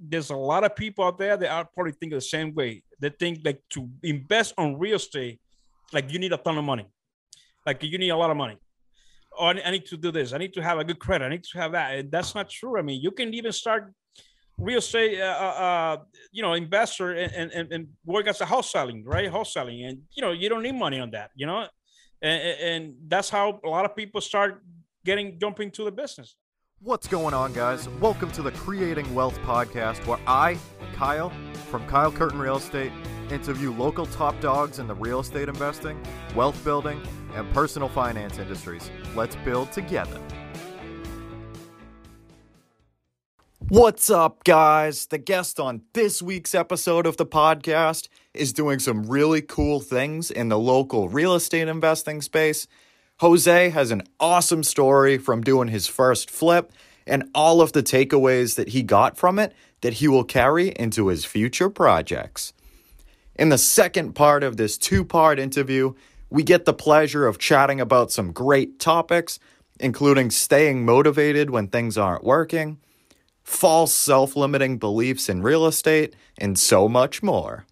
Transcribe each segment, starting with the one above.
there's a lot of people out there that are probably think the same way. They think like to invest on real estate, like you need a ton of money, like you need a lot of money. Oh, I need to do this. I need to have a good credit. I need to have that. And that's not true. I mean, you can even start real estate, uh, uh, uh you know, investor and, and, and work as a house selling, right? House selling. And, you know, you don't need money on that, you know? And, and that's how a lot of people start getting jumping to the business. What's going on, guys? Welcome to the Creating Wealth podcast, where I, Kyle, from Kyle Curtin Real Estate, interview local top dogs in the real estate investing, wealth building, and personal finance industries. Let's build together. What's up, guys? The guest on this week's episode of the podcast is doing some really cool things in the local real estate investing space. Jose has an awesome story from doing his first flip and all of the takeaways that he got from it that he will carry into his future projects. In the second part of this two part interview, we get the pleasure of chatting about some great topics, including staying motivated when things aren't working false self limiting beliefs in real estate, and so much more.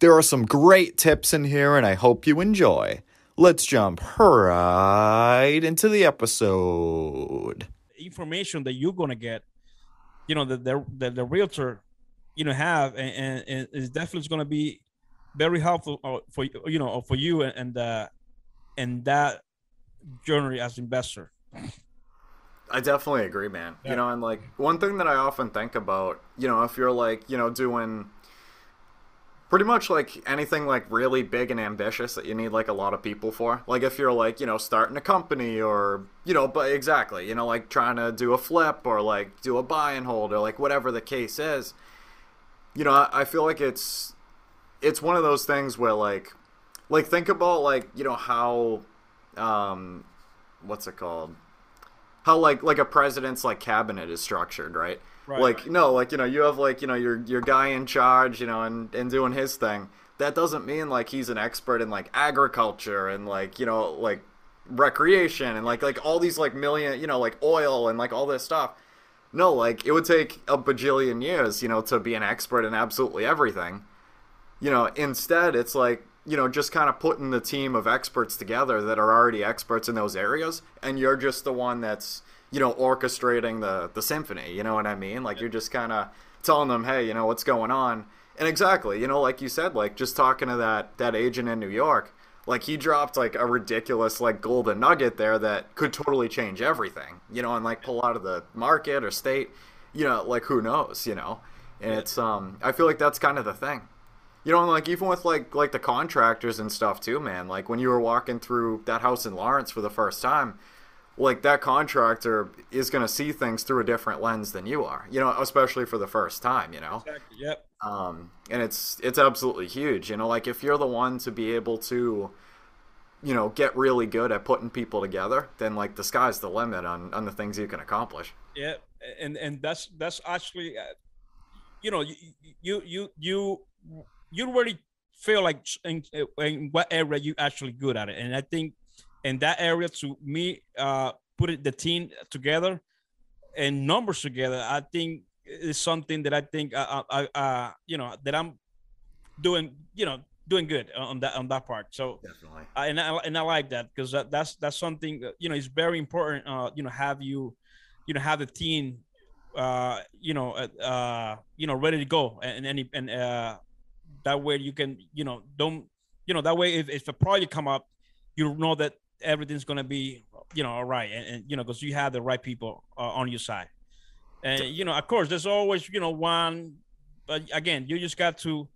There are some great tips in here, and I hope you enjoy. Let's jump right into the episode. Information that you're gonna get, you know, that the, the, the realtor, you know, have, and, and, and is definitely going to be very helpful uh, for you you know for you and and, uh, and that journey as an investor. I definitely agree, man. Yeah. You know, and like one thing that I often think about, you know, if you're like, you know, doing pretty much like anything like really big and ambitious that you need like a lot of people for. Like if you're like, you know, starting a company or, you know, but exactly, you know, like trying to do a flip or like do a buy and hold or like whatever the case is. You know, I, I feel like it's it's one of those things where like like think about like, you know, how um what's it called? how like like a president's like cabinet is structured, right? Right. Like no, like you know, you have like you know your your guy in charge, you know, and and doing his thing. That doesn't mean like he's an expert in like agriculture and like you know like recreation and like like all these like million you know like oil and like all this stuff. No, like it would take a bajillion years, you know, to be an expert in absolutely everything. You know, instead it's like you know, just kind of putting the team of experts together that are already experts in those areas, and you're just the one that's, you know, orchestrating the the symphony. You know what I mean? Like you're just kind of telling them, hey, you know, what's going on. And exactly, you know, like you said, like just talking to that that agent in New York, like he dropped like a ridiculous like golden nugget there that could totally change everything. You know, and like pull out of the market or state. You know, like who knows? You know, and it's um, I feel like that's kind of the thing you know, like even with like like the contractors and stuff too, man. Like when you were walking through that house in Lawrence for the first time, like that contractor is going to see things through a different lens than you are. You know, especially for the first time. You know. Exactly. Yep. Um, and it's it's absolutely huge. You know, like if you're the one to be able to, you know, get really good at putting people together, then like the sky's the limit on on the things you can accomplish. Yeah, and and that's that's actually, uh, you know, you you you you you really feel like in, in what area you actually good at it and i think in that area to me uh put the team together and numbers together i think is something that i think uh, uh, uh you know that i'm doing you know doing good on that on that part. So definitely. Uh, and I, and I like that because that, that's that's something you know it's very important uh you know have you you know have the team uh you know uh, uh you know ready to go and any and uh that way you can you know don't you know that way if, if a project come up you know that everything's gonna be you know all right and, and you know because you have the right people uh, on your side and you know of course there's always you know one but again you just got to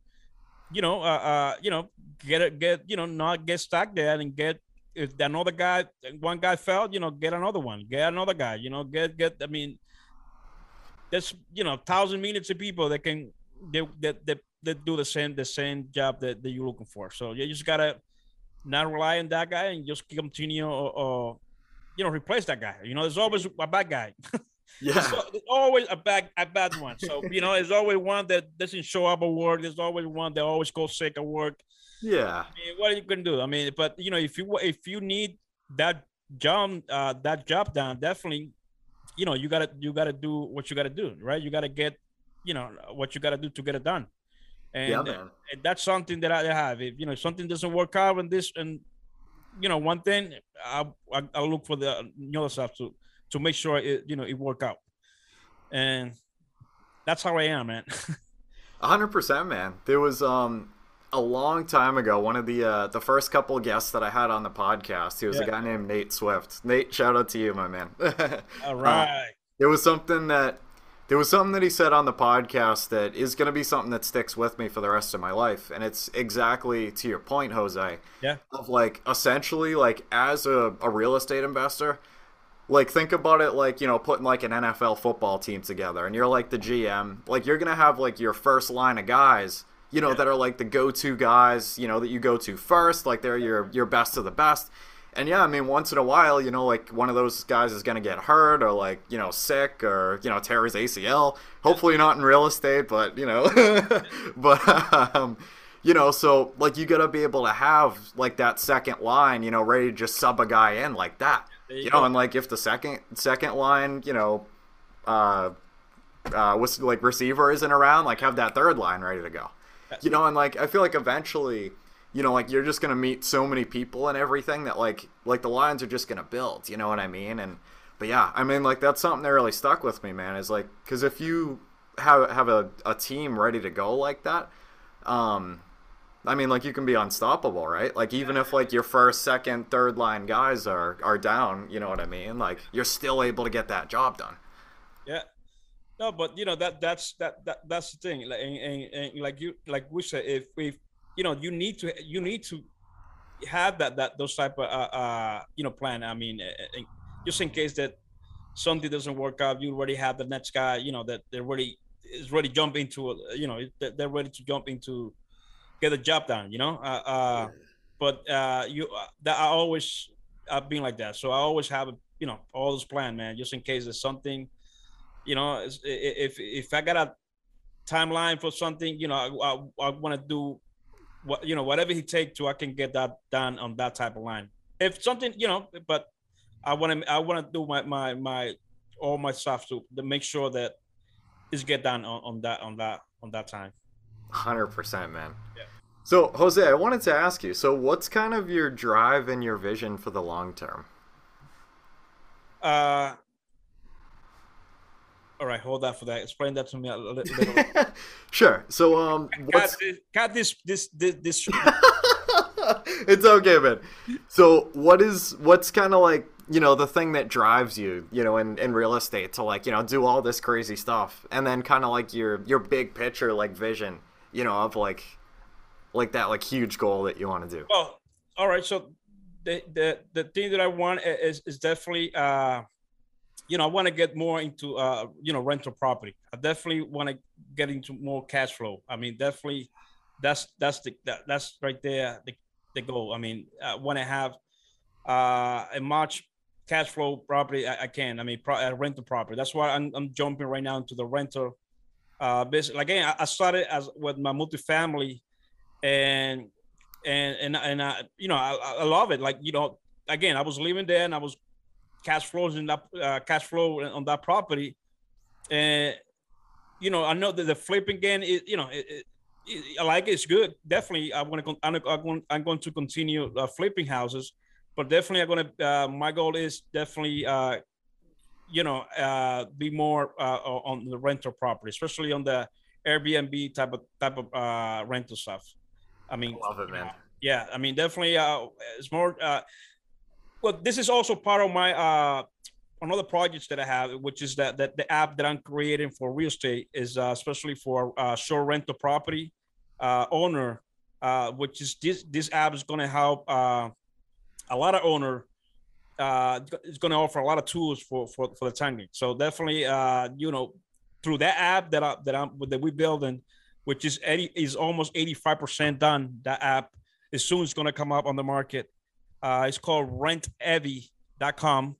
you know uh, uh you know get it get you know not get stuck there and get if another guy one guy fell you know get another one get another guy you know get get i mean there's you know thousand millions of people that can they that, that that do the same the same job that, that you're looking for. So you just gotta not rely on that guy and just continue or, or you know replace that guy. You know, there's always a bad guy. Yeah, there's, there's always a bad a bad one. So you know, there's always one that doesn't show up at work. There's always one that always goes sick at work. Yeah. I mean, what are you gonna do? I mean, but you know, if you if you need that job uh, that job done, definitely, you know, you gotta you gotta do what you gotta do, right? You gotta get you know what you got to do to get it done. And, yeah, man. and that's something that I have. If you know something doesn't work out and this and you know one thing, I I I'll look for the other stuff to to make sure it you know it work out. And that's how I am, man. hundred percent, man. There was um a long time ago, one of the uh, the first couple guests that I had on the podcast, he was yeah. a guy named Nate Swift. Nate, shout out to you, my man. All right. Uh, it was something that there was something that he said on the podcast that is going to be something that sticks with me for the rest of my life and it's exactly to your point jose yeah of like essentially like as a, a real estate investor like think about it like you know putting like an nfl football team together and you're like the gm like you're going to have like your first line of guys you know yeah. that are like the go-to guys you know that you go to first like they're your your best of the best and yeah, I mean, once in a while, you know, like one of those guys is going to get hurt or like, you know, sick or, you know, tear his ACL. Hopefully not in real estate, but, you know, but, um, you know, so like you got to be able to have like that second line, you know, ready to just sub a guy in like that. You, you, know, go. and like if the second second line, you know, uh, uh, with like receiver isn't around, like have that third line ready to go. You know, and like I feel like eventually you know like you're just gonna meet so many people and everything that like like the lines are just gonna build you know what i mean? And but yeah i mean like that's something that really stuck with me man is like because if you have have a, a team ready to go like that um i mean like you can be unstoppable right? Like even if like your first second third line guys are are down you know what i mean? Like you're still able to get that job done. Yeah. No but you know that that's that, that that's the thing. Like and, and, and like you like we said if if you know you need to you need to have that that those type of uh, uh you know plan. I mean uh, uh, just in case that something doesn't work out you already have the next guy you know that they're ready is ready to jump into you know they're ready to jump into get the job done you know? Uh, uh but uh you uh, that i always i've been like that. So i always have a you know all this plan man just in case there's something you know if if i got a timeline for something you know i, I, I want to do what you know whatever he take to I can get that done on that type of line. If something you know, but I want to I want to do my my my all my stuff to, to make sure that it's get done on, on that on that on that time. Hundred percent, man. Yeah. So Jose, I wanted to ask you. So, what's kind of your drive and your vision for the long term? Uh, all right, hold that for that. Explain that to me a little. Bit. sure. So, um, what's... got this, this, this, this. it's okay, man. So, what is what's kind of like you know the thing that drives you, you know, in in real estate to like you know do all this crazy stuff, and then kind of like your your big picture like vision, you know, of like like that like huge goal that you want to do. Well, all right. So the the the thing that I want is is definitely. uh you know, I want to get more into, uh, you know, rental property. I definitely want to get into more cash flow. I mean, definitely, that's that's the that, that's right there the, the goal. I mean, I want to have uh, a much cash flow property I, I can. I mean, pro, uh, rental property. That's why I'm, I'm jumping right now into the rental uh, business. Again, I, started as with my multifamily, and and and and I, you know, I, I love it. Like you know, again, I was living there and I was cash flows in that uh, cash flow on that property. And you know, I know that the flipping game is you know, it, it, it, I like it. It's good. Definitely, I'm gonna I'm going I'm going to continue uh, flipping houses, but definitely I'm gonna. Uh, my goal is definitely. Uh, you know, uh, be more uh, on the rental property, especially on the Airbnb type of type of uh, rental stuff. I mean, I love it, man. Yeah, I mean, definitely, uh, it's more. Uh, well, this is also part of my uh another projects that I have, which is that that the app that I'm creating for real estate is uh, especially for uh, short rental property uh, owner, uh, which is this this app is going to help uh, a lot of owner. Uh, it's going to offer a lot of tools for for for the tanking. So definitely, uh, you know, through that app that I, that I'm that we building, which is 80 is almost 85 percent done. That app as soon as going to come up on the market. Uh, it's called rentevi.com.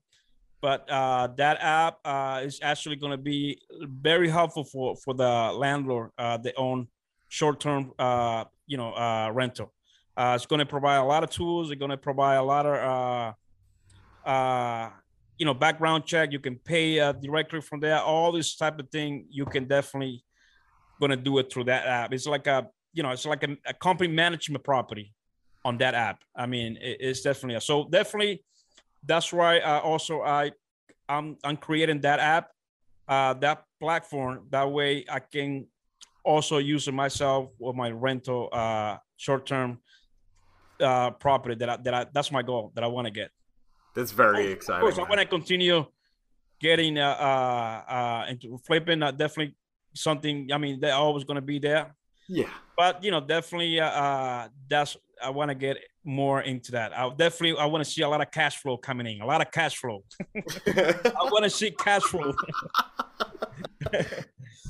But uh, that app uh, is actually going to be very helpful for, for the landlord uh, own short-term, uh, you know, uh, rental. Uh, it's going to provide a lot of tools. It's going to provide a lot of, uh, uh, you know, background check. You can pay uh, directly from there. All this type of thing you can definitely gonna do it through that app. It's like a you know, it's like a, a company management property on that app. I mean, it, it's definitely a, so definitely. That's why uh, also I I'm I'm creating that app, uh, that platform. That way I can also use it myself with my rental uh, short term uh, property that I, that I, that's my goal that I want to get. That's very of exciting. Of course. I want to continue getting uh, uh, uh, into flipping. Uh, definitely something. I mean, they're always going to be there. Yeah. But you know, definitely, uh, uh that's I want to get more into that. I definitely I want to see a lot of cash flow coming in. A lot of cash flow. I want to see cash flow.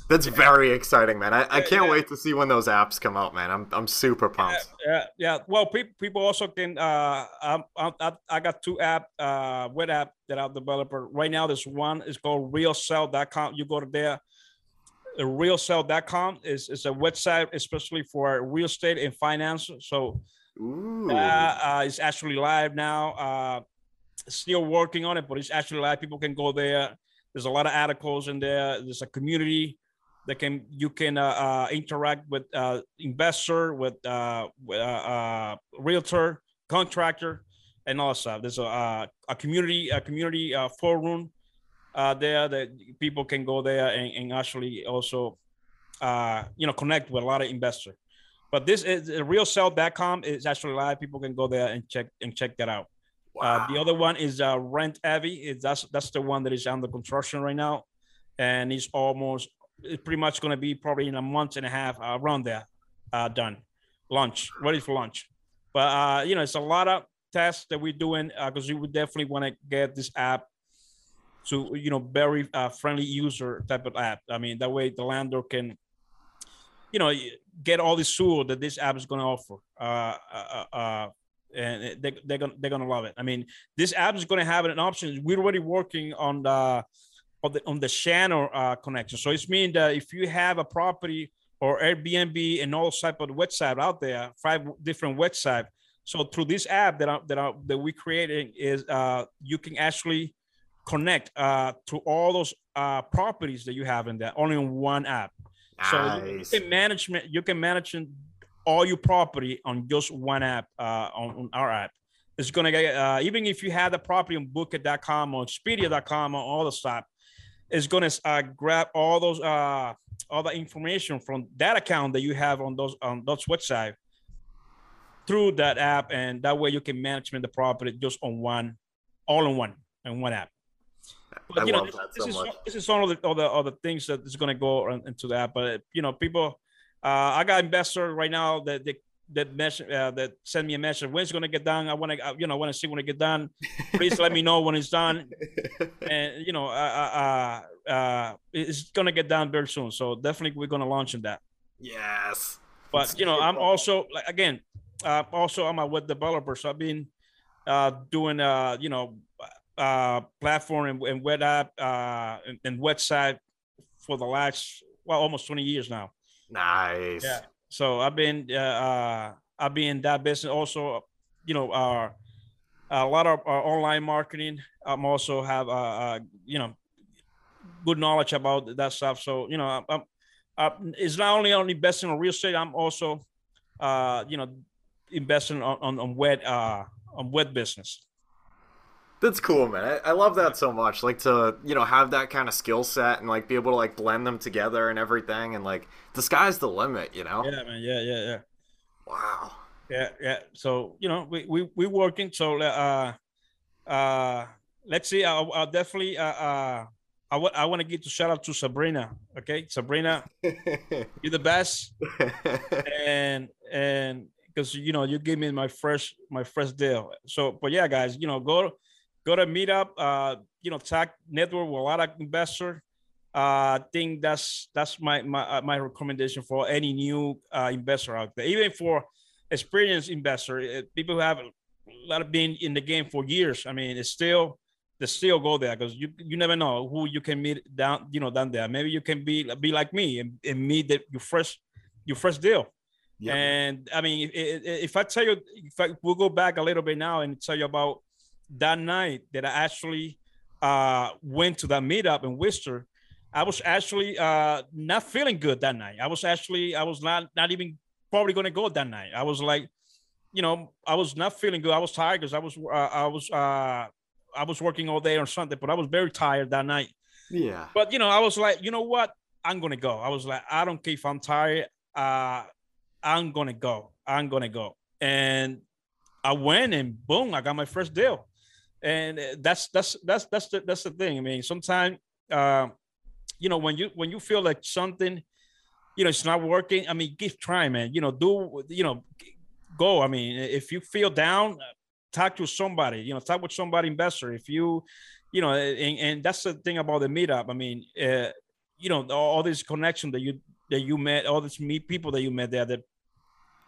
That's very exciting, man. I, I can't yeah. wait to see when those apps come out, man. I'm I'm super pumped. Yeah, yeah. yeah. Well, people people also can. Uh, I, I I got two app, uh, web app that I've developed right now. This one is called Realzelle.com. You go to there. Realzelle.com is is a website especially for real estate and finance. So uh, uh, it's actually live now. Uh, still working on it, but it's actually live. People can go there. There's a lot of articles in there. There's a community that can you can uh, uh, interact with uh, investor, with uh, with, realtor, contractor, and all that stuff. There's a a community a community forum there that people can go there and, and actually also you know connect with a lot of investors. But this is Realzelle.com is actually live. People can go there and check and check that out. Wow. the other one is RentEvi. Is that's that's the one that is under construction right now, and it's almost it's pretty much going to be probably in a month and a half uh, around there uh, done lunch ready for lunch but uh, you know it's a lot of tests that we're doing because uh, we would definitely want to get this app to you know very uh, friendly user type of app i mean that way the landlord can you know get all the tool that this app is going to offer uh, uh, uh, and they, they're gonna they're gonna love it. I mean, this app is gonna have an option. We're already working on the on the on the channel uh, connection. So it's mean that if you have a property or Airbnb and all type of website out there, five different website. So through this app that I, that I, that we creating is uh, you can actually connect uh, to all those uh, properties that you have in there only in one app. Nice. So you can management you can manage all your property on just one app uh, on, on our app. It's gonna get uh, even if you have the property on Booking.com or Expedia.com or all the stuff, it's going to uh, grab all those uh, all the information from that account that you have on those on those website through that app, and that way you can manage the property just on one, all in one, in one app. But, I you know, this, this so is this is one of the other other things that is going to go into that. But you know, people, uh, I got investors right now that they that message uh, that send me a message when it's going to get done. I want to, you know, want to see when it get done. Please let me know when it's done. And you know, uh, uh, uh, it's going to get done very soon. So definitely we're going to launch in that. Yes. But you know, I'm also like again, uh, also I'm a web developer, so I've been uh, doing uh, you know, uh, platform and, and web app uh, and, and website for the last well almost 20 years now. Nice. Yeah. So I've been uh, uh, I've been in that business also. You know, uh, a lot of uh, online marketing. I'm also have uh, you know good knowledge about that stuff. So you know, I'm, I'm, it's not only on investing on real estate. I'm also uh, you know investing on on, on web uh, on web business. That's cool, man. I, I, love that so much. Like to, you know, have that kind of skill set and like be able to like blend them together and everything and like the sky's the limit, you know? Yeah, man. Yeah, yeah, yeah. Wow. Yeah, yeah. So, you know, we we we working. So uh uh let's see. I'll, I'll definitely uh uh I, w- I want to give a shout out to Sabrina. Okay, Sabrina, you're the best. and and because you know you gave me my first my first deal. So, but yeah, guys, you know, go go to Meetup. Uh, you know, tag network with a lot of investors. Uh, I think that's that's my my uh, my recommendation for any new uh, investor out there, even for experienced investor, uh, people who have a lot of been in the game for years. I mean, it's still they still go there because you you never know who you can meet down you know down there. Maybe you can be be like me and, and meet the, your first your first deal. Yep. And I mean, if, if I tell you, if I, we'll go back a little bit now and tell you about that night that I actually uh, went to that meetup in Worcester, I was actually uh, not feeling good that night. I was actually I was not not even probably going to go that night. I was like, you know, I was not feeling good. I was tired because I was uh, I was uh, I was working all day on Sunday, but I was very tired that night. Yeah. But you know, I was like, you know what? I'm gonna go. I was like, I don't care if I'm tired. Uh, I'm gonna go. I'm gonna go. And I went and boom, I got my first deal. And that's that's that's that's the that's the thing. I mean, sometimes uh, you know, when you when you feel like something, you know, it's not working. I mean, keep trying, man. You know, do you know, go. I mean, if you feel down, talk to somebody. You know, talk with somebody investor. If you, you know, and, and that's the thing about the meetup. I mean, uh, you know, all, all this connection that you that you met, all these meet people that you met there that,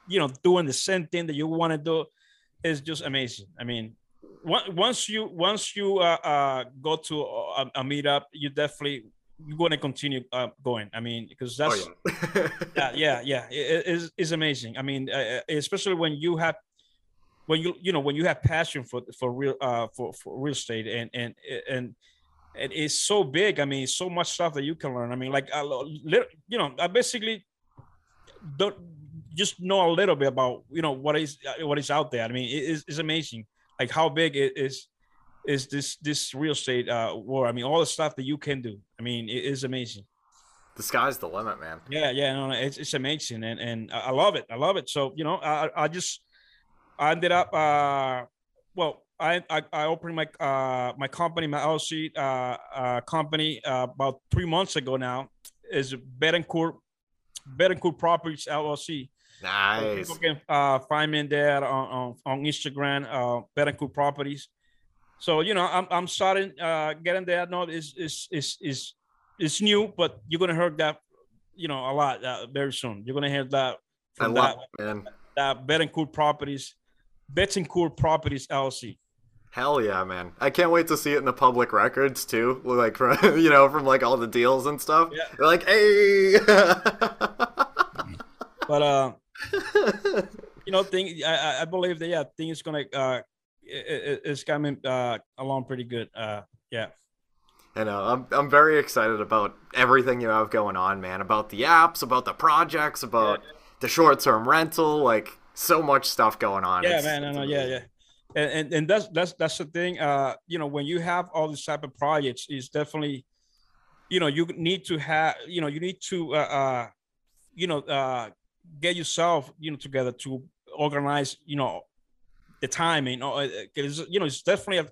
you know, doing the same thing that you want to do, is just amazing. I mean, once you once you uh, uh, go to a, a meetup, you definitely you're going to continue uh, going. I mean, because that's oh, yeah. yeah, yeah, yeah, it is is amazing. I mean, uh, uh, especially when you have when you you know when you have passion for for real uh for, for real estate and and and and it's so big. I mean, so much stuff that you can learn. I mean, like a little, you know, I basically don't just know a little bit about you know what is what is out there. I mean, it is it's amazing, like how big it is is this this real estate uh, war. I mean, all the stuff that you can do. I mean, it is amazing. The sky's the limit, man. Yeah, yeah, no, no it's, it's amazing, and and I love it. I love it. So you know, I I just I ended up. uh Well, I I, I opened my uh my company, my LLC uh, uh company uh, about three months ago now. Is Betancourt Betancourt Properties LLC. Nice. So people can uh, find me there on, on, on Instagram, uh, Betancourt Properties. So you know, I'm I'm starting uh, getting there. No, is is is is it's new, but you're gonna hear that, you know, a lot uh, very soon. You're gonna hear that from I love that, it, man. That Betancourt Properties, Betancourt Properties LLC. Hell yeah, man! I can't wait to see it in the public records too, like from you know from like all the deals and stuff. Yeah. They're like, hey. but uh, you know, thing I I believe that yeah, things gonna uh it, it's coming uh, along pretty good. Uh, yeah. I know. I'm I'm very excited about everything you have going on, man. About the apps, about the projects, about yeah. the short term rental, like so much stuff going on. Yeah, it's, man. It's no, no, yeah, yeah. And, and and that's that's that's the thing. Uh, you know, when you have all these type of projects, is definitely, you know, you need to have, you know, you need to, uh, uh you know, uh, get yourself, you know, together to organize, you know, the timing. Because uh, you know, it's definitely a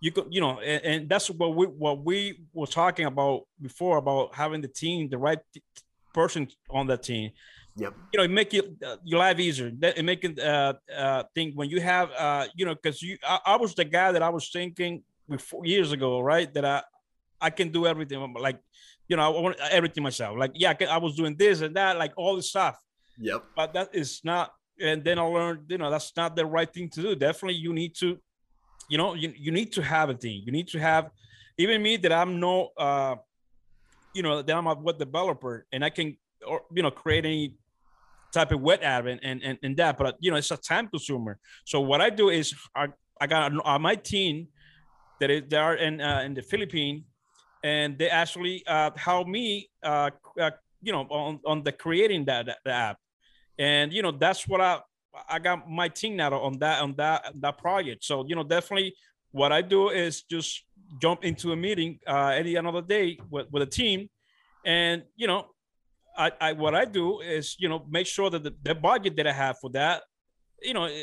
you could you know, and, and, that's what we what we were talking about before about having the team, the right person on that team. Yep. You know, it make it uh, your life easier. That make it uh, uh think when you have uh you know because you I, I, was the guy that I was thinking before years ago, right? That I I can do everything like you know I want everything myself. Like yeah, I, can, I was doing this and that, like all the stuff. Yep. But that is not and then I learned, you know, that's not the right thing to do. Definitely, you need to, you know, you, you need to have a team. You need to have, even me that I'm no, uh, you know, that I'm a web developer and I can, or you know, create any type of web app and and and, that. But you know, it's a time consumer. So what I do is I I got uh, my team that is they are in uh, in the Philippines, and they actually uh, help me, uh, uh, you know, on on the creating that, that the app and you know that's what I I got my team now on that on that that project. So you know definitely what I do is just jump into a meeting uh, any another day with, with a team, and you know I, I what I do is you know make sure that the, the budget that I have for that you know it,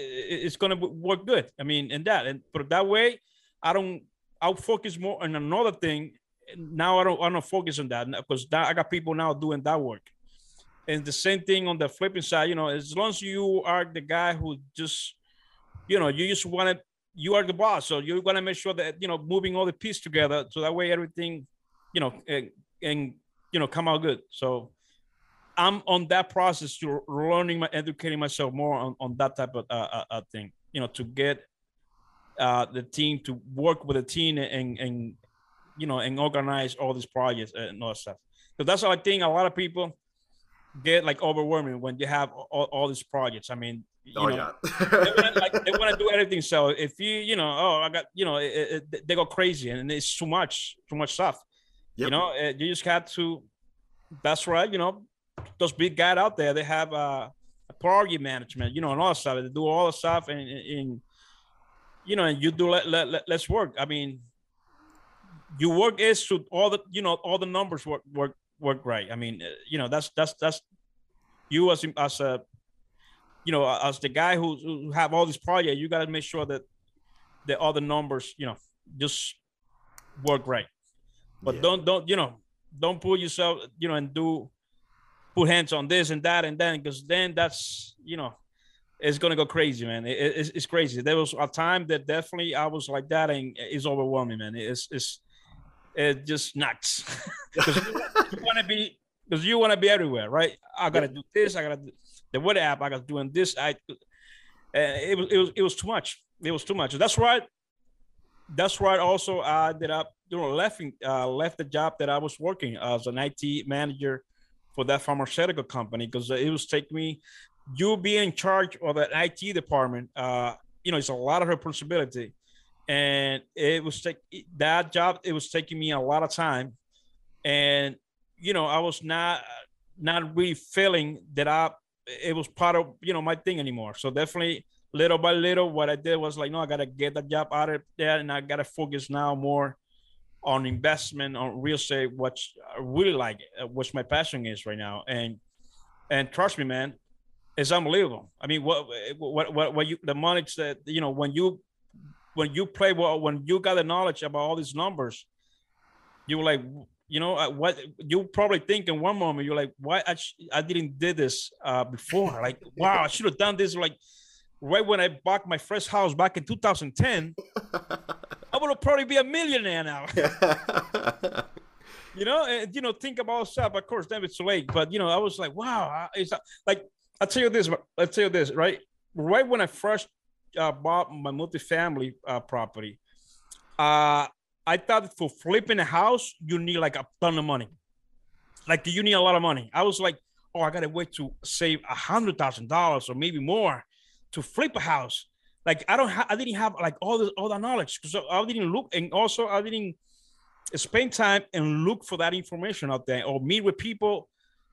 it's going to work good. I mean, and that and but that way I don't I'll focus more on another thing. Now I don't I don't focus on that because I got people now doing that work. And the same thing on the flipping side, you know, as long as you are the guy who just, you know, you just want to, you are the boss. So you're going to make sure that, you know, moving all the pieces together. So that way everything, you know, and, and you know, come out good. So I'm on that process to learning, my, educating myself more on, on that type of uh, uh, uh, thing, you know, to get uh, the team to work with the team and, and, you know, and organize all these projects and all that stuff. So that's what I think a lot of people, get like overwhelming when you have all, all these projects. I mean, you oh, know, yeah. they, want to, like, they want to do everything. So if you, you know, oh, I got, you know, it, it, they go crazy and it's too much, too much stuff. Yep. You know, uh, you just had to. That's right. You know, those big guys out there, they have uh, a property management. You know, and all stuff. They do all the stuff, and, and you know, and you do let, let, let let's work. I mean, your work is to all the you know all the numbers work work work right. I mean, uh, you know, that's that's that's you as as a you know as the guy who, who have all these projects. You got to make sure that the other numbers, you know, just work right. But yeah. don't don't you know don't put yourself you know and do put hands on this and that and then because then that's you know it's gonna go crazy, man. It, it's, it's crazy. There was a time that definitely I was like that, and it's overwhelming, man. It's it's it's just nuts because you want to be because you want to be everywhere, right? I gotta do this. I gotta do the weather app. I gotta doing this. I it was it was it was too much. It was too much. That's right. That's right. Also, I ended up you know left uh, left the job that I was working as an IT manager for that pharmaceutical company because it was taking me you be in charge of an IT department. Uh, you know, it's a lot of responsibility, and it was take that job. It was taking me a lot of time, and you know, I was not not really feeling that I it was part of you know my thing anymore. So definitely little by little, what I did was like, no, I gotta get the job out of there, and I gotta focus now more on investment on real estate, which I really like, which my passion is right now. And and trust me, man, it's unbelievable. I mean, what what what, what you the money that you know when you when you play well when you got the knowledge about all these numbers, you were like, you know, uh, what you probably think in one moment you're like, why I, I didn't did this uh, before? Like, wow, I should have done this like right when I bought my first house back in 2010. I would probably be a millionaire now. you know, and you know, think about stuff. Of course, then it's too late. But you know, I was like, wow, it's like I'll tell you this. I'll tell you this. Right, right when I first uh, bought my multifamily uh, property, uh, I thought for flipping a house you need like a ton of money. Like do you need a lot of money. I was like, oh, I gotta wait to save a hundred thousand dollars or maybe more to flip a house. Like I don't, ha- I didn't have like all the all the knowledge because I didn't look, and also I didn't spend time and look for that information out there or meet with people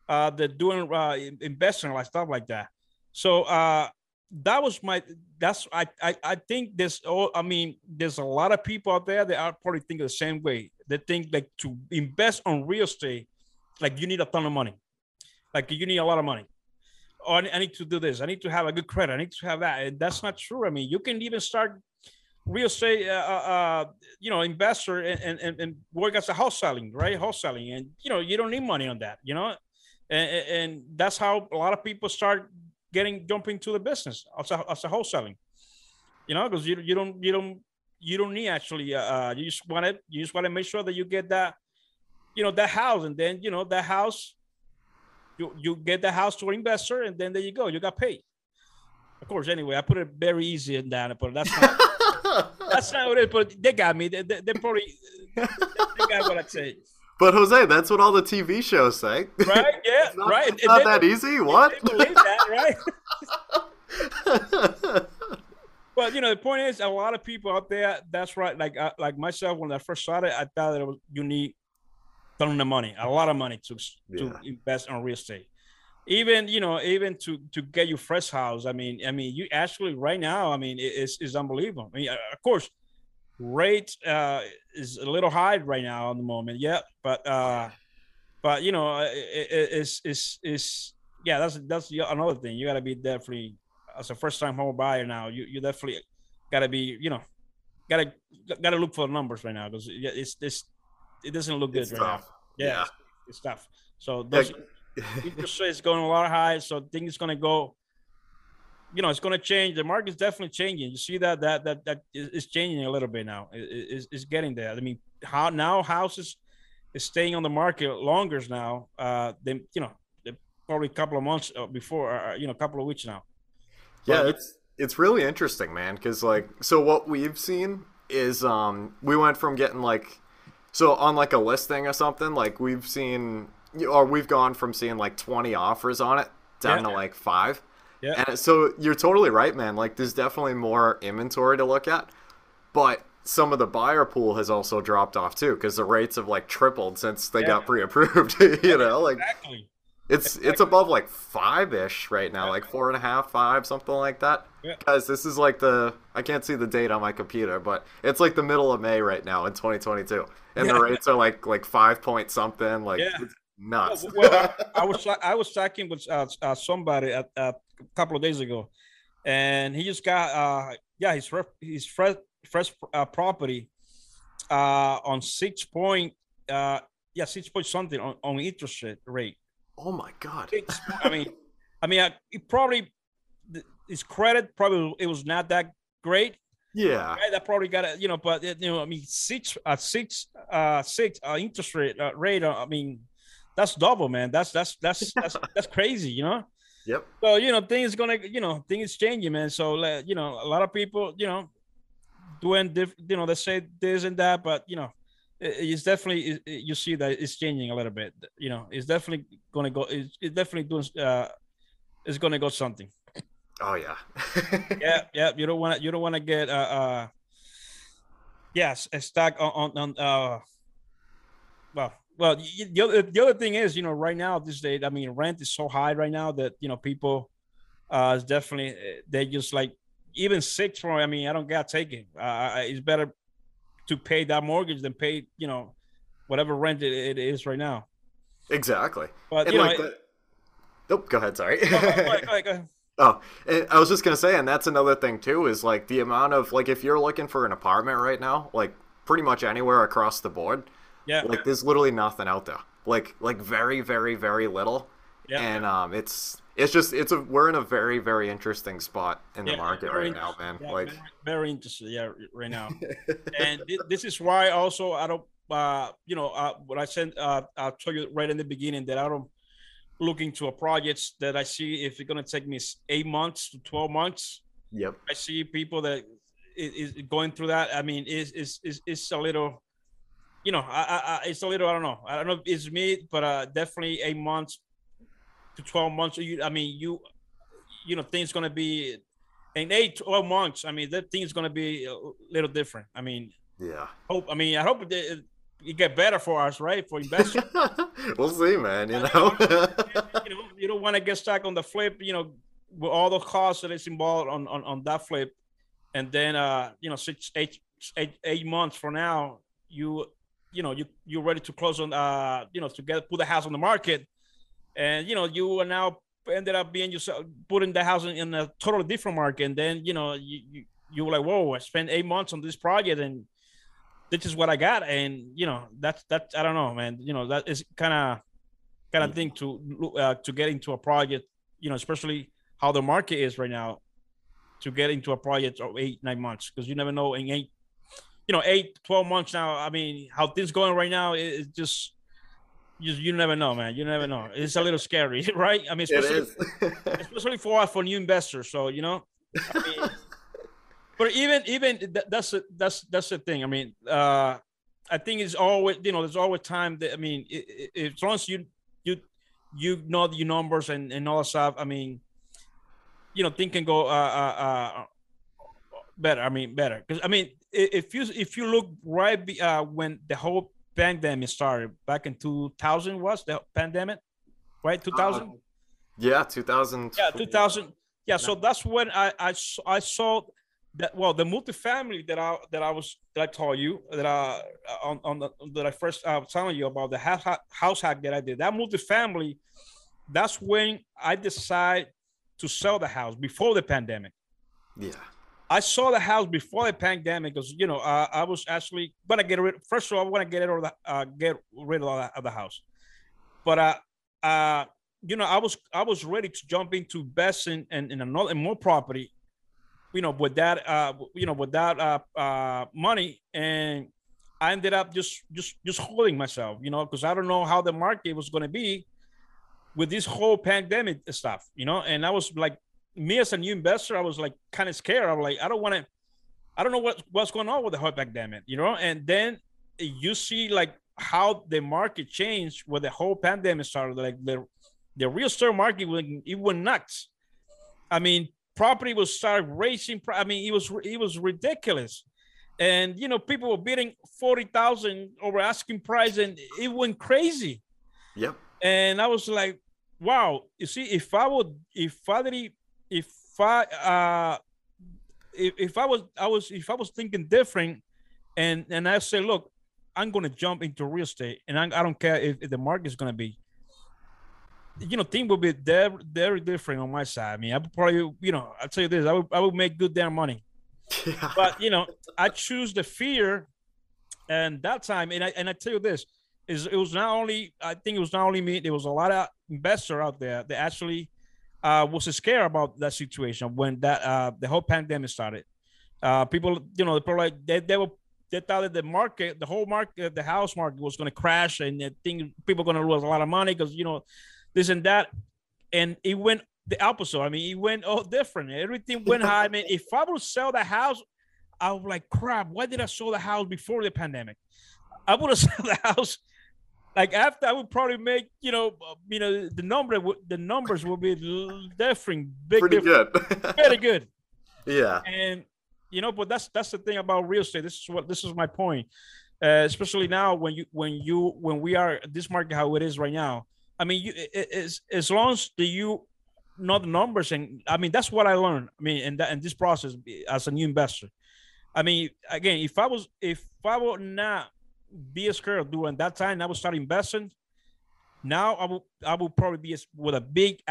uh, that doing uh, investing like stuff like that. So uh, that was my that's I, I I think there's oh I mean there's a lot of people out there that are probably think the same way. They think like to invest on real estate, like you need a ton of money, like you need a lot of money. Oh, I need to do this. I need to have a good credit. I need to have that. And that's not true. I mean, you can even start real estate, uh, uh, uh you know, investor and, and, and work as a house selling, right? House selling. And, you know, you don't need money on that, you know? And, and that's how a lot of people start getting jumping to the business as a, as a wholesaling, you know, because you, you don't, you don't, you don't need actually, uh, uh you just want to, you just want to make sure that you get that, you know, that house. And then, you know, that house, you, you get the house to an investor and then there you go. You got paid. Of course, anyway, I put it very easy in that, but that's not, that's not what it is. But they got me. They, they, they probably, they got what I say. But Jose, that's what all the TV shows say. Right? Yeah. not, right. It's not that easy. What? They believe that, right? well, you know, the point is, a lot of people out there. That's right. Like, uh, like myself, when I first started, I thought that it was you unique, ton of money, a lot of money to yeah. to invest on real estate. Even you know, even to to get your first house. I mean, I mean, you actually right now. I mean, it's it's unbelievable. I mean, of course, rate uh, is a little high right now on the moment. Yeah, but uh, but you know, it, it, it's it's it's yeah. That's that's another thing. You got to be definitely as a first time home buyer now. You you definitely got to be you know got to got to look for the numbers right now because it's this it doesn't look good it's right tough. now. Yeah, yeah. It's, it's, tough. So those interest rates going a lot high, so things gonna go you know, it's going to change. The market's definitely changing. You see that that that that is changing a little bit now. It, it's, it's getting there. I mean, how now houses is staying on the market longer now uh, than you know probably a couple of months uh, before, uh, you know, a couple of weeks now. Yeah, it's it's really interesting, man. Because like, so what we've seen is um we went from getting like so on like a listing or something like we've seen or we've gone from seeing like 20 offers on it down yeah. to like five yeah. And so you're totally right, man. Like there's definitely more inventory to look at. But some of the buyer pool has also dropped off too because the rates have like tripled since they yeah. got pre-approved. you know, like exactly. It's it's above like five ish right now, like four and a half, five, something like that. Yeah. Guys, this is like the I can't see the date on my computer, but it's like the middle of May right now in 2022, and yeah. the rates are like like five point something, like yeah. nuts. Well, well I, I, was I was talking with uh, uh, somebody a, a couple of days ago, and he just got uh yeah his his fresh fresh uh, property uh on six point uh yeah six point something on, on interest rate Oh my god! I mean, I mean, it probably his credit probably it was not that great. Yeah, right? that probably got it. You know, but you know, I mean, six, uh, six, uh, six uh, interest rate uh, rate. Uh, I mean, that's double, man. That's that's that's that's that's crazy. You know. Yep. So you know, things gonna you know things changing, man. So you know, a lot of people, you know, doing diff, you know, they say this and that, but you know, it's definitely you see that it's changing a little bit. You know, it's definitely gonna go. It's, it's definitely doing. Uh, it's gonna go something. Oh yeah. yeah, yeah. You don't want to. You don't want to get. Uh, uh. Yes, a stack on on. Uh, well, well. The other the other thing is, you know, right now this day, I mean, rent is so high right now that you know people, uh, definitely they just like even six for. I mean, I don't get taken. Uh, it's better to pay that mortgage than pay you know whatever rent it, it is right now. Exactly. But and you like know, the... Nope, go ahead. Sorry. go ahead, go ahead, go ahead. Oh, I was just gonna say, and that's another thing too, is like the amount of like if you're looking for an apartment right now, like pretty much anywhere across the board, yeah, like there's literally nothing out there, like like very very very little, yeah, and um, it's it's just it's a we're in a very very interesting spot in the market right now, man. Yeah, like very, very interesting, yeah, right now. and th- this is why also I don't, uh, you know, uh, what I said, uh, I told you right in the beginning that I don't look into a project that I see if it's gonna take me eight months to twelve months. Yep. I see people that is, is going through that. I mean, is is is it's a little. You know, I, I, it's a little. I don't know. I don't know if it's me, but uh, definitely eight months to 12 months. You, I mean, you, you know, things going to be in eight, 12 months. I mean, that thing's going to be a little different. I mean, yeah. Hope. I mean, I hope it, it get better for us, right? For investors. we'll see, man. You know, you, know, you don't want to get stuck on the flip. You know, with all the costs that is involved on on, on that flip, and then uh, you know, six, eight, eight, eight months from now, you you know you you're ready to close on uh you know to get put the house on the market. And you know you are now ended up being yourself putting the house in, in a totally different market. And then you know you, you you were like whoa i spent eight months on this project and this is what i got. And you know that's that's i don't know man. You know that is kind of kind of thing to uh, to get into a project you know especially how the market is right now to get into a project of eight nine months because you never know in eight you know eight 12 months now i mean how things going right now is just you, you never know, man. You never know. It's a little scary, right? I mean, especially, especially for us, for new investors. So you know, I mean, but even even that's a, that's that's the thing. I mean, uh, I think it's always you know there's always time that I mean, it, it, as long as you you you know your numbers and and all that stuff. I mean, you know, things can go uh, uh, uh better. I mean, better because I mean, if you if you look right uh, when the whole pandemic started back in 2000 was the pandemic right? 2000 uh, yeah 2000 yeah 2000 yeah so that's when i i, I saw that well the multifamily that i that i was that i told you that i on, on the that i first uh, was telling you about the house house hack that i did that multifamily that's when i decided to sell the house before the pandemic. Yeah I saw the house before the pandemic because you know uh, I was actually gonna get rid. First of all, I want to get of the uh, get rid of the, of the house, but uh, uh, you know I was I was ready to jump into invest in, in, in another in more property, you know, with that uh, you know with that uh, uh, money, and I ended up just just just holding myself, you know, because I don't know how the market was gonna be with this whole pandemic stuff, you know, and I was like me as a new investor, I was like kind of scared. I was like, I don't want to, I don't know what what's going on with the whole pandemic, you know. And then you see like how the market changed when the whole pandemic started. Like the the real estate market went it went nuts. I mean, property was started racing. I mean, it was it was ridiculous. and you know people were bidding forty thousand over asking price, and it went crazy. Yep. And I was like, wow. You see, if I would, if I did, if I, uh, if, if I was, I was, if I was thinking different, and and I say, look, I'm gonna jump into real estate, and I, I don't care if, if the market is gonna be. You know, thing will be very, very different on my side. I mean, I probably, you know, I'll tell you this, I would, I would make good damn money. But you know, I choose the fear, and that time, and I and I tell you this, is it was not only I think it was not only me. There was a lot of investor out there that actually uh, was scared about that situation when that uh, the whole pandemic started. Uh, people, you know, people like they, they were they thought that the market, the whole market, the house market was going to crash, and they think people going to lose a lot of money because you know this and that, and it went the opposite. I mean, it went all different. Everything went high. I mean, if I would sell the house, I was like, crap. Why did I sell the house before the pandemic? I would have sold the house like after I would probably make you know uh, you know the number the numbers will be different, big, pretty different, good, very good. Yeah, and you know, but that's that's the thing about real estate. This is what this is my point, uh, especially now when you when you when we are this market how it is right now. I mean, you as as long as the you know the numbers and I mean that's what I learned. I mean, in that in this process as a new investor. I mean, again, if I was if I would not be a scared during that time, I would start investing. Now I will I will probably be with a big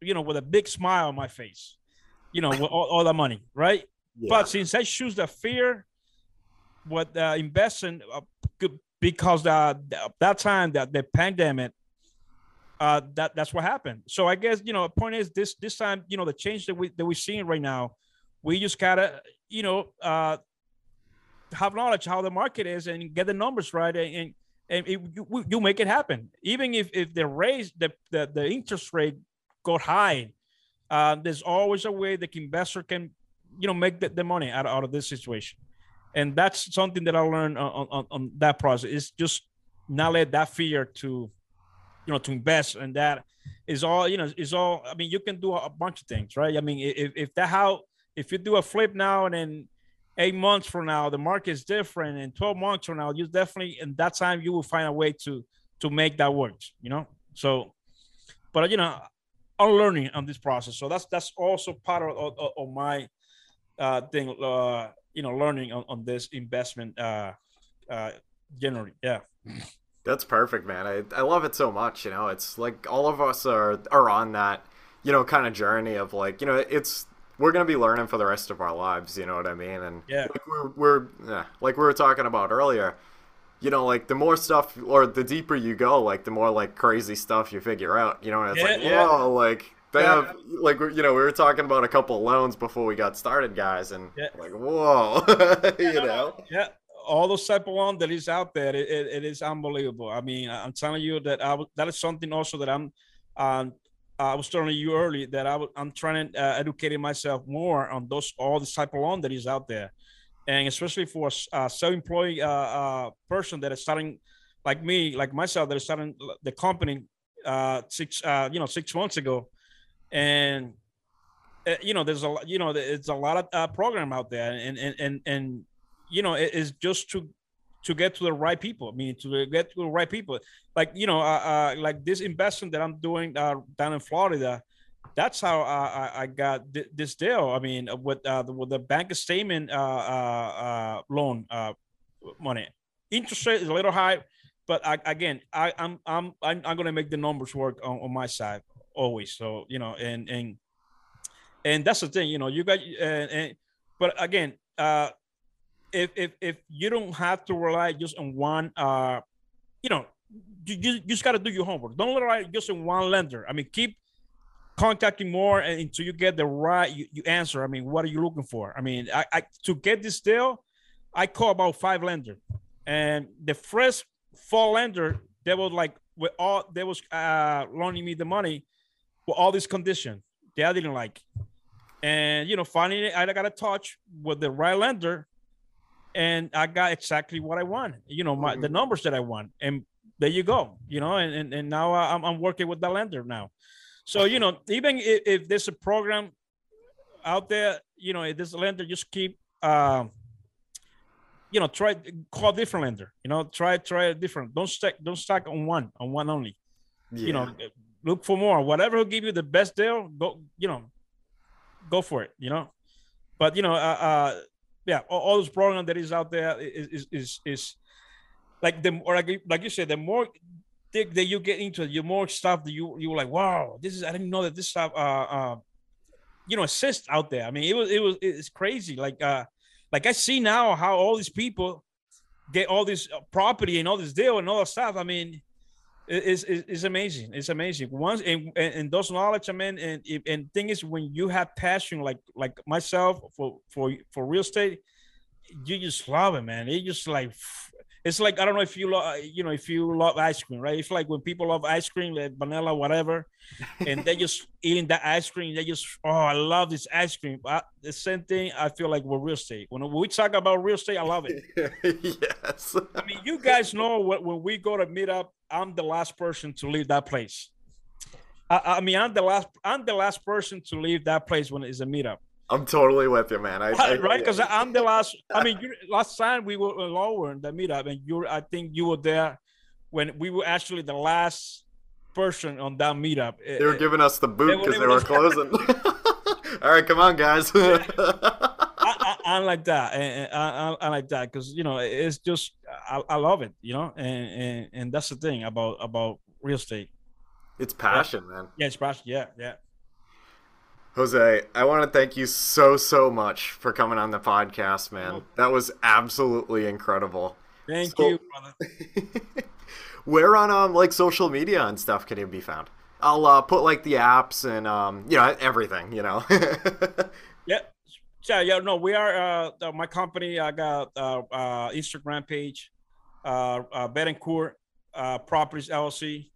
you know with a big smile on my face, you know, with all, all the money, right? Yeah. But since I choose the fear, what uh, investing uh, because the, the, that time that the pandemic, uh, that that's what happened. So I guess you know, the point is this this time you know the change that we that we're seeing right now, we just gotta you know uh have knowledge how the market is and get the numbers right and and it, you, you make it happen. Even if if the raise the the, the interest rate go high uh, there's always a way the investor can you know make the, the money out, out of this situation. And that's something that i learned on, on, on that process. Is just not let that fear to you know to invest and that. Is all you know is all i mean you can do a, bunch of things right? I mean if, if that how if you do a flip now and then eight months from now the market is different and 12 months from now you definitely in that time you will find a way to to make that work you know? So but you know i'm learning on this process. So that's that's also part of, of, of my uh thing uh you know learning on, on this investment uh uh generally yeah. That's perfect man. I i love it so much you know? It's like all of us are are on that you know kind of journey of like you know it's we're gonna be learning for the rest of our lives. You know what I mean? And yeah, like we're, we're yeah, like we were talking about earlier. You know, like the more stuff or the deeper you go, like the more like crazy stuff you figure out. You know, and it's yeah, like yeah. whoa, like they yeah. have like you know we were talking about a couple loans before we got started, guys, and yeah. like whoa, you know, yeah. All those type of loan that is out there, it, it, it is unbelievable. I mean, I'm telling you that I that is something also that I'm um, I was telling you earlier that I am trying to uh, educate myself more on those all the type of loan that is out there, and especially for a self-employed uh, uh, person that is starting, like me, like myself, that is starting the company uh, six, uh, you know, six months ago, and uh, you know, there's a you know, it's a lot of program out there, and and and and you know, it is just to to get to the right people. I mean, to get to the right people. Like you know, uh, uh, like this investment that I'm doing uh, down in Florida. That's how I, I got th- this deal. I mean, with uh, the, with the bank statement uh, uh, uh, loan uh, money, interest rate is a little high, but I, again, I, I'm I'm I'm, I'm to make the numbers work on, on my side always. So you know, and and and that's the thing. You know, you got and, and but again, uh, if if if you don't have to rely just on one, uh, you know, you, you, just got to do your homework. Don't rely just on one lender. I mean, keep contacting more until you get the right you, you answer. I mean, what are you looking for? I mean, I, I to get this deal, I call about five lenders, and the first four lender they was like with all they was uh loaning me the money with all these conditions that I didn't like. And you know, finally I got a touch with the right lender and I got exactly what I want. You know, my mm-hmm. the numbers that I want, and there you go. You know, and and, and now I'm I'm working with the lender now. So you know, even if, if there's a program out there, you know, if this lender just keep uh, you know, try call a different lender. You know, try try a different. Don't stack don't stack on one on one only. Yeah. You know, look for more. Whatever will give you the best deal, go. You know, go for it. You know, but you know, uh, uh yeah, all, all this program that is out there is is is, is like the or like, like you said, the more thick that you get into it, the more stuff that you you were like, wow, this is I didn't know that this stuff uh uh you know assist out there. I mean, it was it was it's crazy. Like uh like I see now how all these people get all this property and all this deal and all that stuff. I mean, it's, it's, it's amazing. It's amazing. Once and, and, those knowledge, I mean, and and thing is, when you have passion, like like myself for for for real estate, you just love it, man. It just like it's like I don't know if you love you know if you love ice cream, right? It's like when people love ice cream, like vanilla, whatever, and they just eating that ice cream. They just oh, I love this ice cream. But the same thing I feel like with real estate. When we talk about real estate, I love it. yes. I mean, you guys know what when we go to meet up, I'm the last person to leave that place. I, I mean, I'm the last. I'm the last person to leave that place when it's a meetup. I'm totally with you, man. I, I right because I'm the last. I mean, you, last time we were lower in the meetup, and you, I think you were there when we were actually the last person on that meetup. They were eh, eh, giving us the boot because they, they, were closing. All right, come on, guys. I, like that, and I, I like that because you know it's just I, I love it, you know, and, and and that's the thing about about real estate. It's passion, yeah. man. Yeah, it's passion. Yeah, yeah. Jose, I want to thank you so so much for coming on the podcast, man. That was absolutely incredible. Thank so, you, brother. where on um like social media and stuff can you be found? I'll uh, put like the apps and um you know everything, you know. yeah. Yeah, yeah, no, we are uh my company. I got uh, uh Instagram page, uh, uh Betancourt uh Properties LLC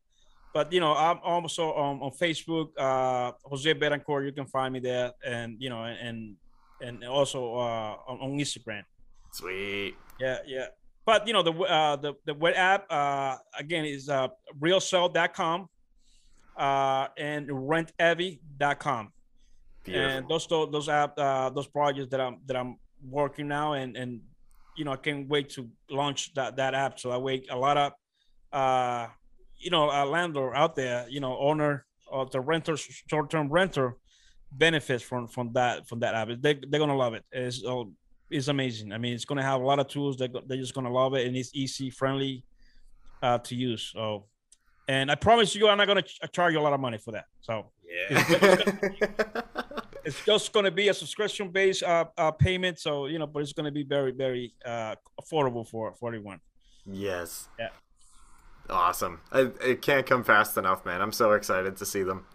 but you know, I'm also on, on Facebook, uh, Jose Betancourt. You can find me there, and you know, and and also uh, on, on Instagram. Sweet. Yeah, yeah. But you know, the uh, the the web app uh, again is uh, Realzelle.com uh, and rentevi.com. Beautiful. And those those app uh, those projects that I'm that I'm working now, and and you know, I can't wait to launch that that app. So I wait a lot of uh you know, a landlord out there, you know, owner of the renter, short-term renter, benefits from from that from that app. They they're gonna love it. It's uh, it's amazing. I mean, it's gonna have a lot of tools. That they're just gonna love it, and it's easy, friendly uh, to use. So, and I promise you, I'm not gonna ch- charge you a lot of money for that. So yeah. It's, just going to be a subscription based uh, uh, payment. So, you know, but it's going to be very, very uh, affordable for, for everyone. Yes. Yeah. Awesome. I, it can't come fast enough, man. I'm so excited to see them.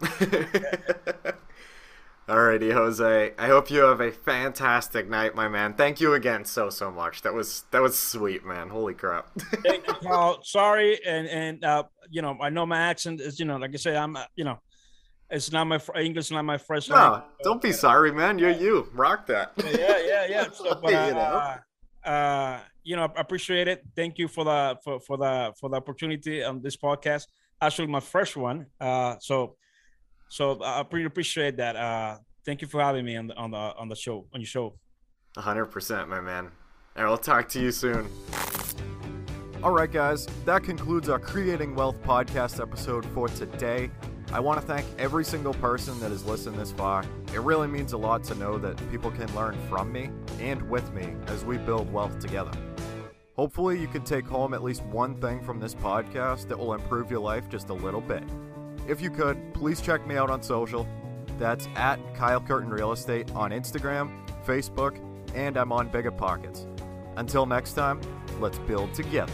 Alrighty, Jose. I hope you have a fantastic night, my man. Thank you again so so much. That was that was sweet, man. Holy crap. Thank you, Paul. Sorry, and and uh, you know, I know my accent is, you know, like I say, I'm, uh, you know, it's not my English, not my first. No, language. don't be sorry, man. You're you. Rock that. Yeah, yeah, yeah. So, but, uh, you know. uh, you know, I appreciate it. Thank you for the for, for the for the opportunity on this podcast. Actually, my first one. Uh, so so I pretty appreciate that. Uh, thank you for having me on the on the on the show on your show. hundred percent, my man. I will talk to you soon. All right, guys, that concludes our Creating Wealth podcast episode for today. I want to thank every single person that has listened this far. It really means a lot to know that people can learn from me and with me as we build wealth together. Hopefully, you can take home at least one thing from this podcast that will improve your life just a little bit. If you could, please check me out on social. That's at Kyle Curtin Real Estate on Instagram, Facebook, and I'm on BiggerPockets. Until next time, let's build together.